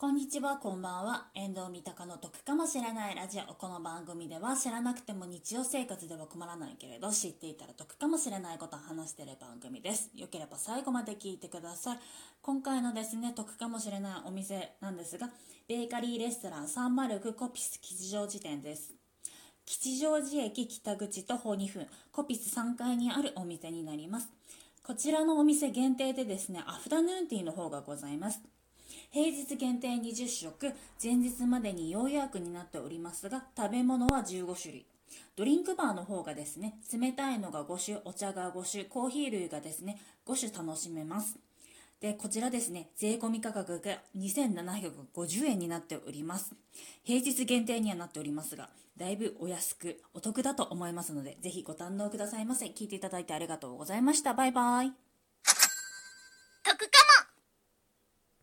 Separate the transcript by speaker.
Speaker 1: こんにちは、こんばんは。遠藤三鷹の得かもしれないラジオ。この番組では知らなくても日常生活では困らないけれど、知っていたら得かもしれないことを話している番組です。よければ最後まで聞いてください。今回のですね、得かもしれないお店なんですが、ベーカリーレストラン309コピス吉祥寺店です。吉祥寺駅北口徒歩2分、コピス3階にあるお店になります。こちらのお店限定でですね、アフタヌーンティーの方がございます。平日限定20食、前日までに要予約になっておりますが、食べ物は15種類。ドリンクバーの方がですね、冷たいのが5種、お茶が5種、コーヒー類がですね、5種楽しめます。で、こちらですね、税込み価格が2750円になっております。平日限定にはなっておりますが、だいぶお安く、お得だと思いますので、ぜひご堪能くださいませ。聞いていただいてありがとうございました。バイバイ。